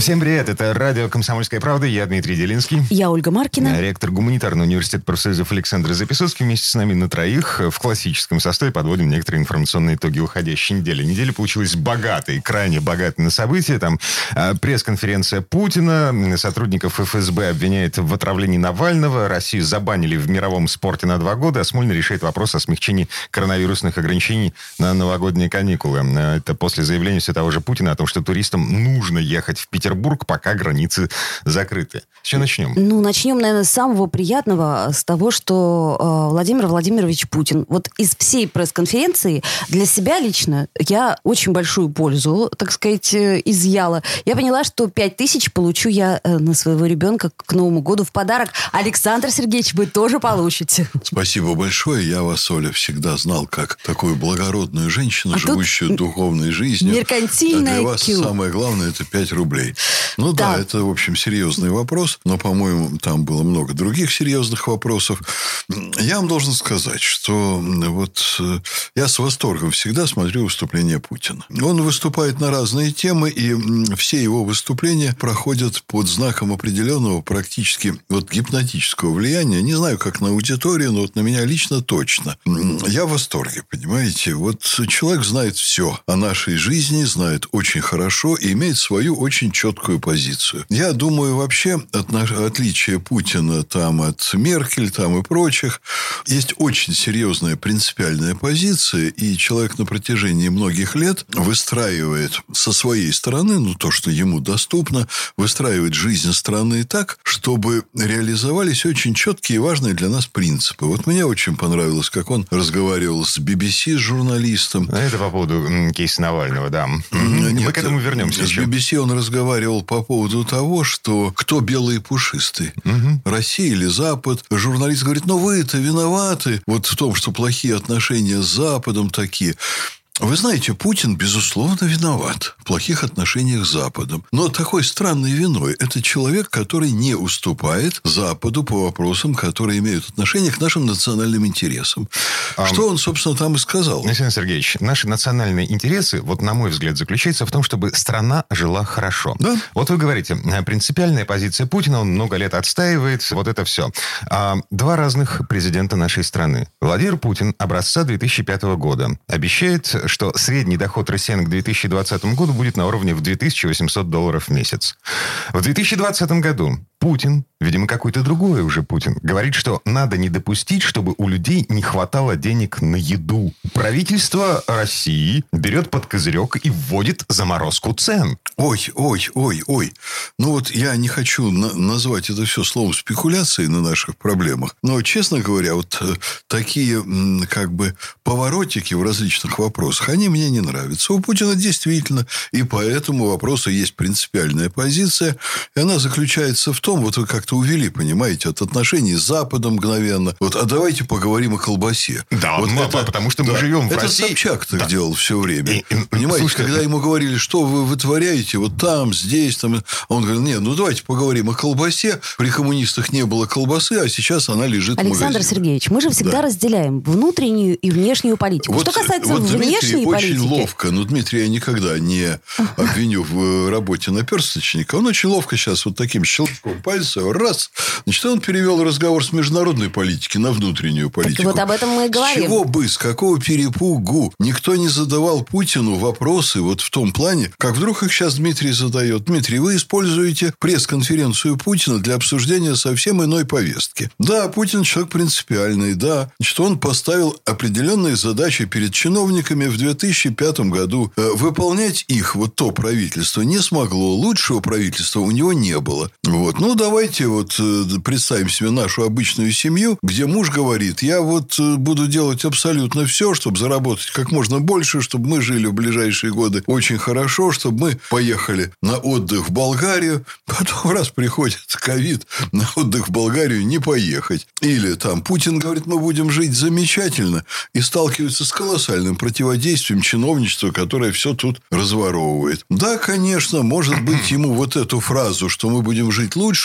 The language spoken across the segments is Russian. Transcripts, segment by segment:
Всем привет, это радио «Комсомольская правда», я Дмитрий Делинский. Я Ольга Маркина. Ректор гуманитарного университета профсоюзов Александр Записовский. Вместе с нами на троих в классическом составе подводим некоторые информационные итоги уходящей недели. Неделя получилась богатой, крайне богатой на события. Там э, пресс-конференция Путина, сотрудников ФСБ обвиняет в отравлении Навального, Россию забанили в мировом спорте на два года, а Смольный решает вопрос о смягчении коронавирусных ограничений на новогодние каникулы. Э, это после заявления все того же Путина о том, что туристам нужно ехать в Петербург Петербург, пока границы закрыты. С чего начнем? Ну, начнем, наверное, с самого приятного, с того, что э, Владимир Владимирович Путин, вот из всей пресс-конференции для себя лично я очень большую пользу, так сказать, э, изъяла. Я поняла, что 5 тысяч получу я э, на своего ребенка к Новому году в подарок. Александр Сергеевич, вы тоже получите. Спасибо большое. Я вас, Оля, всегда знал как такую благородную женщину, а живущую духовной жизнью. Меркантильная а Для вас кю. самое главное – это 5 рублей. Ну да. да, это, в общем, серьезный вопрос. Но, по-моему, там было много других серьезных вопросов. Я вам должен сказать, что вот э, я с восторгом всегда смотрю выступления Путина. Он выступает на разные темы, и все его выступления проходят под знаком определенного практически вот гипнотического влияния. Не знаю, как на аудиторию, но вот на меня лично точно. Я в восторге, понимаете? Вот человек знает все о нашей жизни, знает очень хорошо и имеет свою очень четкую позицию. Я думаю, вообще от, отличие Путина там от Меркель там и прочих, есть очень серьезная принципиальная позиция, и человек на протяжении многих лет выстраивает со своей стороны, ну, то, что ему доступно, выстраивает жизнь страны так, чтобы реализовались очень четкие и важные для нас принципы. Вот мне очень понравилось, как он разговаривал с BBC, с журналистом. Это по поводу кейса Навального, да. Нет, Мы к этому вернемся. С BBC он разговаривал разговаривал по поводу того, что кто белый и пушистый, угу. Россия или Запад. Журналист говорит, ну вы это виноваты вот в том, что плохие отношения с Западом такие. Вы знаете, Путин, безусловно, виноват в плохих отношениях с Западом. Но такой странной виной это человек, который не уступает Западу по вопросам, которые имеют отношение к нашим национальным интересам. А... Что он, собственно, там и сказал. Александр Сергеевич, наши национальные интересы, вот на мой взгляд, заключаются в том, чтобы страна жила хорошо. Да. Вот вы говорите, принципиальная позиция Путина, он много лет отстаивает, вот это все. А, два разных президента нашей страны. Владимир Путин образца 2005 года обещает, что средний доход россиян к 2020 году будет на уровне в 2800 долларов в месяц. В 2020 году Путин, видимо, какой-то другой уже Путин, говорит, что надо не допустить, чтобы у людей не хватало денег на еду. Правительство России берет под козырек и вводит заморозку цен. Ой, ой, ой, ой. Ну вот я не хочу на- назвать это все словом спекуляцией на наших проблемах. Но, честно говоря, вот э, такие как бы поворотики в различных вопросах, они мне не нравятся. У Путина действительно и по этому вопросу есть принципиальная позиция. И она заключается в том, том, вот вы как-то увели, понимаете, от отношений с Западом мгновенно. Вот, а давайте поговорим о колбасе. Да, вот мы, это, потому что мы да, живем в это России. Собчак так да. делал все время. И, и, понимаете, слушайте, когда ему говорили, что вы вытворяете вот там, здесь, там, он говорил, нет, ну давайте поговорим о колбасе. При коммунистах не было колбасы, а сейчас она лежит Александр в Сергеевич, мы же всегда да. разделяем внутреннюю и внешнюю политику. Вот, что касается вот внешней Дмитрий политики... очень ловко, но Дмитрия я никогда не обвиню в работе наперсточника. Он очень ловко сейчас вот таким щелчком пальца раз. Значит, он перевел разговор с международной политики на внутреннюю политику. Так вот об этом мы и говорим. С чего бы, с какого перепугу никто не задавал Путину вопросы вот в том плане, как вдруг их сейчас Дмитрий задает. Дмитрий, вы используете пресс-конференцию Путина для обсуждения совсем иной повестки. Да, Путин человек принципиальный, да. Значит, он поставил определенные задачи перед чиновниками в 2005 году. Э, выполнять их вот то правительство не смогло. Лучшего правительства у него не было. Вот. Ну, давайте вот э, представим себе нашу обычную семью, где муж говорит, я вот э, буду делать абсолютно все, чтобы заработать как можно больше, чтобы мы жили в ближайшие годы очень хорошо, чтобы мы поехали на отдых в Болгарию, потом раз приходит ковид, на отдых в Болгарию не поехать. Или там Путин говорит, мы будем жить замечательно, и сталкивается с колоссальным противодействием чиновничества, которое все тут разворовывает. Да, конечно, может быть, ему вот эту фразу, что мы будем жить лучше,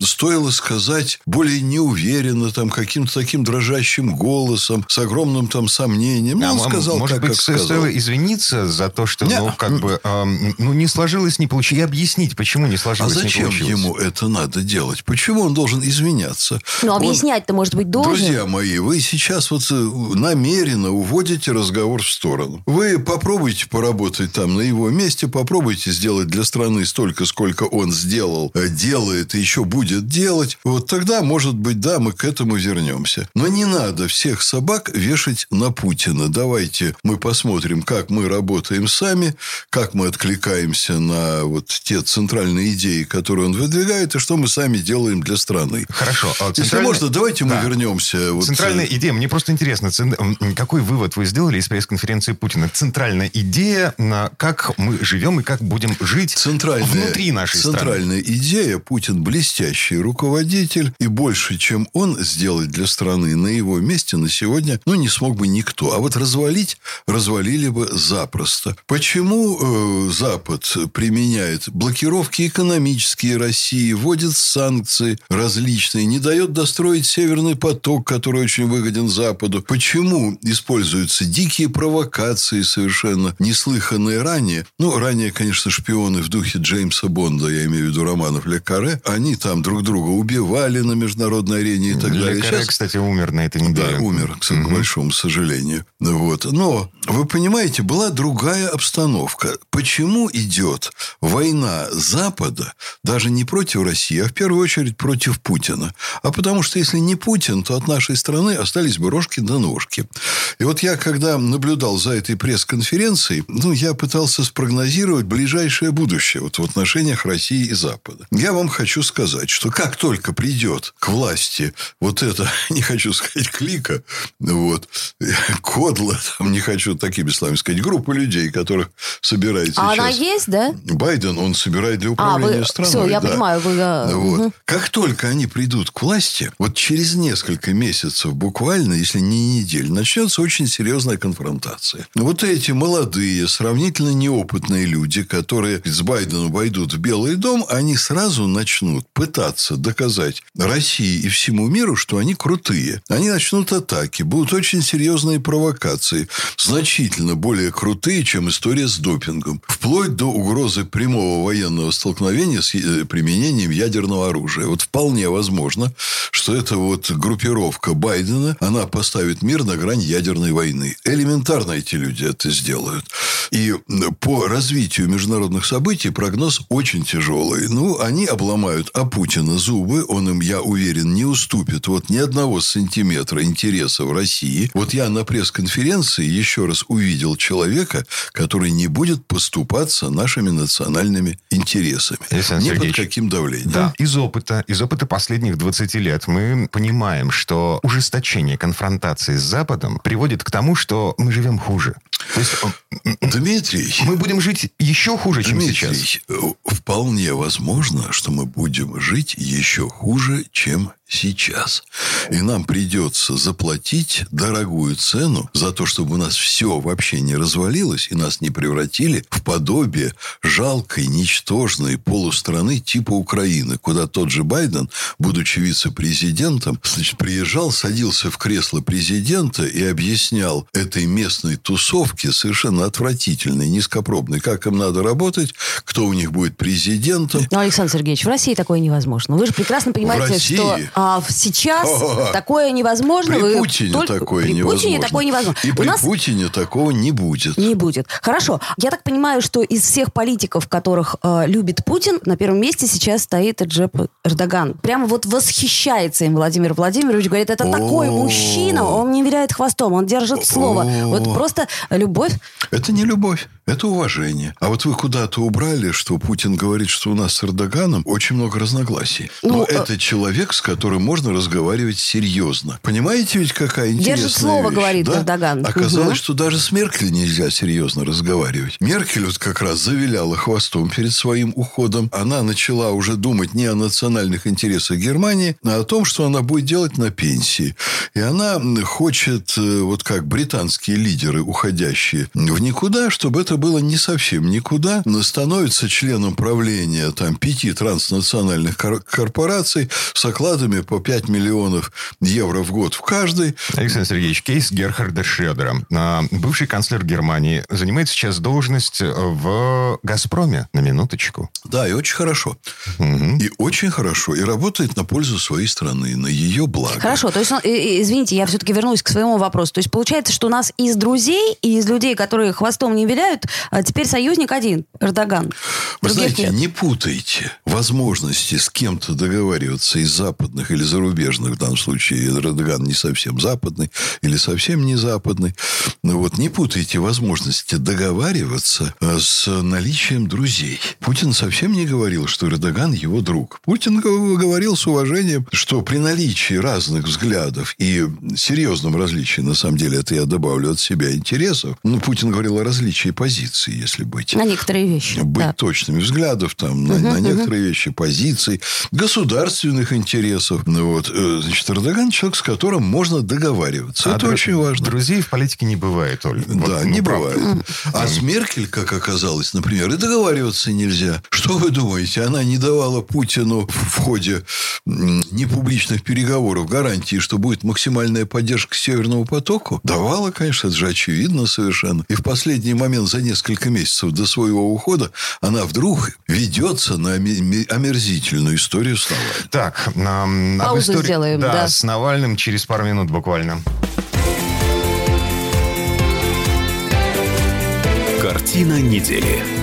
стоило сказать более неуверенно, там, каким-то таким дрожащим голосом, с огромным там сомнением. Ну, А он сказал может так, быть, как сказал. стоило извиниться за то, что, Не. ну, как бы, эм, ну, не сложилось, не получилось. И объяснить, почему не А сложилось, не зачем получилось. ему это надо делать? Почему он должен извиняться? Ну, объяснять-то, может быть, должен. Друзья мои, вы сейчас вот э, намеренно уводите разговор в сторону. Вы попробуйте поработать там на его месте, попробуйте сделать для страны столько, сколько он сделал, э, делает и еще будет делать. Вот тогда, может быть, да, мы к этому вернемся. Но не надо всех собак вешать на Путина. Давайте мы посмотрим, как мы работаем сами, как мы откликаемся на вот те центральные идеи, которые он выдвигает, и что мы сами делаем для страны. Хорошо. а Если центральная- можно, давайте мы Да. вернемся. вот, Центральная э, идея, мне просто интересно, цен- какой вывод вы сделали из пресс-конференции Путина? Центральная идея, на как мы живем и как будем жить Центральная, внутри нашей страны. центральная идея. Путин блестящий руководитель. И больше, чем он сделать для страны на его месте на сегодня, ну, не смог бы никто. А вот развалить, развалили бы запросто. Почему э, Запад применяет блокировки экономические России, вводит санкции различные, не дает достроить Северный поток, который очень выгоден Западу? Почему используются дикие провокации совершенно неслыханные ранее? Ну, ранее, конечно, шпионы в духе Джеймса Бонда, я имею в виду романов Ле Карре, они там друг друга убивали на международной арене и так Ле далее. Сейчас- кстати, умер на этой неделе. да, умер, к, к большому сожалению. Вот. Но, вы понимаете, была другая обстановка. Почему идет война Запада даже не против России, а в первую очередь против Путина? А потому что если не Путин, то от нашей страны остались бы рожки до ножки. И вот я, когда наблюдал за этой пресс-конференцией, ну, я пытался спрогнозировать ближайшее будущее вот в отношениях России и Запада. Я вам хочу сказать, что как только придет к власти вот это, не хочу сказать клика, вот, кодла, там, не хочу такими словами сказать, группа людей, которых собирает А сейчас. она есть, да? Байден, он собирает для А, управления вы... страной. Все, я да. понимаю. Вы... Вот. мгм. Как только они придут к власти, вот через несколько месяцев буквально, если не недель, начнется очень серьезная конфронтация. Вот эти молодые, сравнительно неопытные люди, которые с Байденом войдут в Белый дом, они сразу начнут пытаться доказать России и всему миру, что они крутые. Они начнут атаки, будут очень серьезные провокации, значительно более крутые, чем история с допингом. Вплоть до угрозы прямого военного столкновения с э, применением ядерного оружия. Вот вполне возможно, что эта вот группировка Байдена, она поставит мир на грань ядерной войны. Элементарно эти люди это сделают. И по развитию международных событий прогноз очень тяжелый. Ну, они обломают а Путина зубы. Он им, я уверен, не уступит вот ни одного сантиметра интереса в России. Вот я на пресс-конференции еще раз увидел человека, который не будет поступаться нашими национальными интересами. Александр Ни под каким давлением. Да. Из опыта, из опыта последних 20 лет мы понимаем, что ужесточение конфронтации с Западом приводит к тому, что мы живем хуже. То есть м, Дмитрий, мы будем жить еще хуже, чем Дмитрий, сейчас. э, вполне возможно, что мы будем жить еще хуже, чем сейчас. И нам придется заплатить дорогую цену за то, чтобы у нас все вообще не развалилось и нас не превратили в подобие жалкой, ничтожной полустраны типа Украины, куда тот же Байден, будучи вице-президентом, значит, приезжал, садился в кресло президента и объяснял этой местной тусовке совершенно отвратительной, низкопробной, как им надо работать, кто у них будет президентом. Ну, Александр Сергеевич, в России такое невозможно. Вы же прекрасно понимаете, России? что а, сейчас О, такое невозможно. При Вы Путине только- такое при невозможно. Путине такое невозможно. И У при нас Путине такого не будет. не будет. Хорошо. Я так понимаю, что из всех политиков, которых э, любит Путин, на первом месте сейчас стоит Реджеп Эрдоган. Прямо вот восхищается им Владимир Владимирович. Говорит, это такой мужчина, он не виляет хвостом, он держит слово. Вот просто любовь. Это не любовь, это уважение. А вот вы куда-то убрали, что Путин говорит, что у нас с Эрдоганом очень много разногласий. Но Ну, э- это человек, с которым можно разговаривать серьезно. Понимаете ведь, какая интересная Держит слово, вещь, говорит да? Эрдоган. Оказалось, Мгм. что даже с Меркель нельзя серьезно разговаривать. Меркель вот как раз завиляла хвостом перед своим уходом. Она начала уже думать не о национальных интересах Германии, а о том, что она будет делать на пенсии. И она хочет, э, вот как британские лидеры, уходящие в никуда, чтобы это было не совсем никуда, но становится членом правления там пяти транснациональных корпораций с окладами по 5 миллионов евро в год в каждой. Александр Сергеевич, кейс Герхарда Шредера. А, бывший канцлер Германии занимает сейчас должность в «Газпроме», на минуточку. Да, и очень хорошо. Угу. И очень хорошо. И работает на пользу своей страны, на ее благо. Хорошо. То есть, извините, я все-таки вернусь к своему вопросу. То есть, получается, что у нас из друзей и из людей, которые хвостом не виляют, а теперь союзник один – Эрдоган. Вы знаете, нет. не путайте возможности с кем-то договариваться из западных или зарубежных, в данном случае Эрдоган не совсем западный или совсем не западный. Но вот не путайте возможности договариваться э, с наличием друзей. Путин совсем не говорил, что Эрдоган его друг. Путин говорил с уважением, что при наличии разных взглядов и серьезном различии, на самом деле, это я добавлю от себя интересов, ну, Путин говорил о различии позиций, если быть. На некоторые вещи. Быть да. точными взглядов, там, на, угу, на некоторые угу. вещи, позиций, государственных интересов. Ну, вот, э, значит, Эрдоган человек, с которым можно договариваться. А это дру- очень важно. Друзей в политике не бывает, Оль. Да, вот, не ну, бывает. А с Меркель, как оказалось, например, и договариваться нельзя. Что вы думаете? Она не давала Путину в ходе непубличных переговоров гарантии, что будет максимальная поддержка Северному потоку? Давала, конечно, это же очевидно совершенно. И в последний момент, за несколько месяцев до своего ухода, она вдруг ведется на омерзительную историю с Навальным. Так, Паузу истории... сделаем, да, да. с Навальным через пару минут буквально. Картина недели.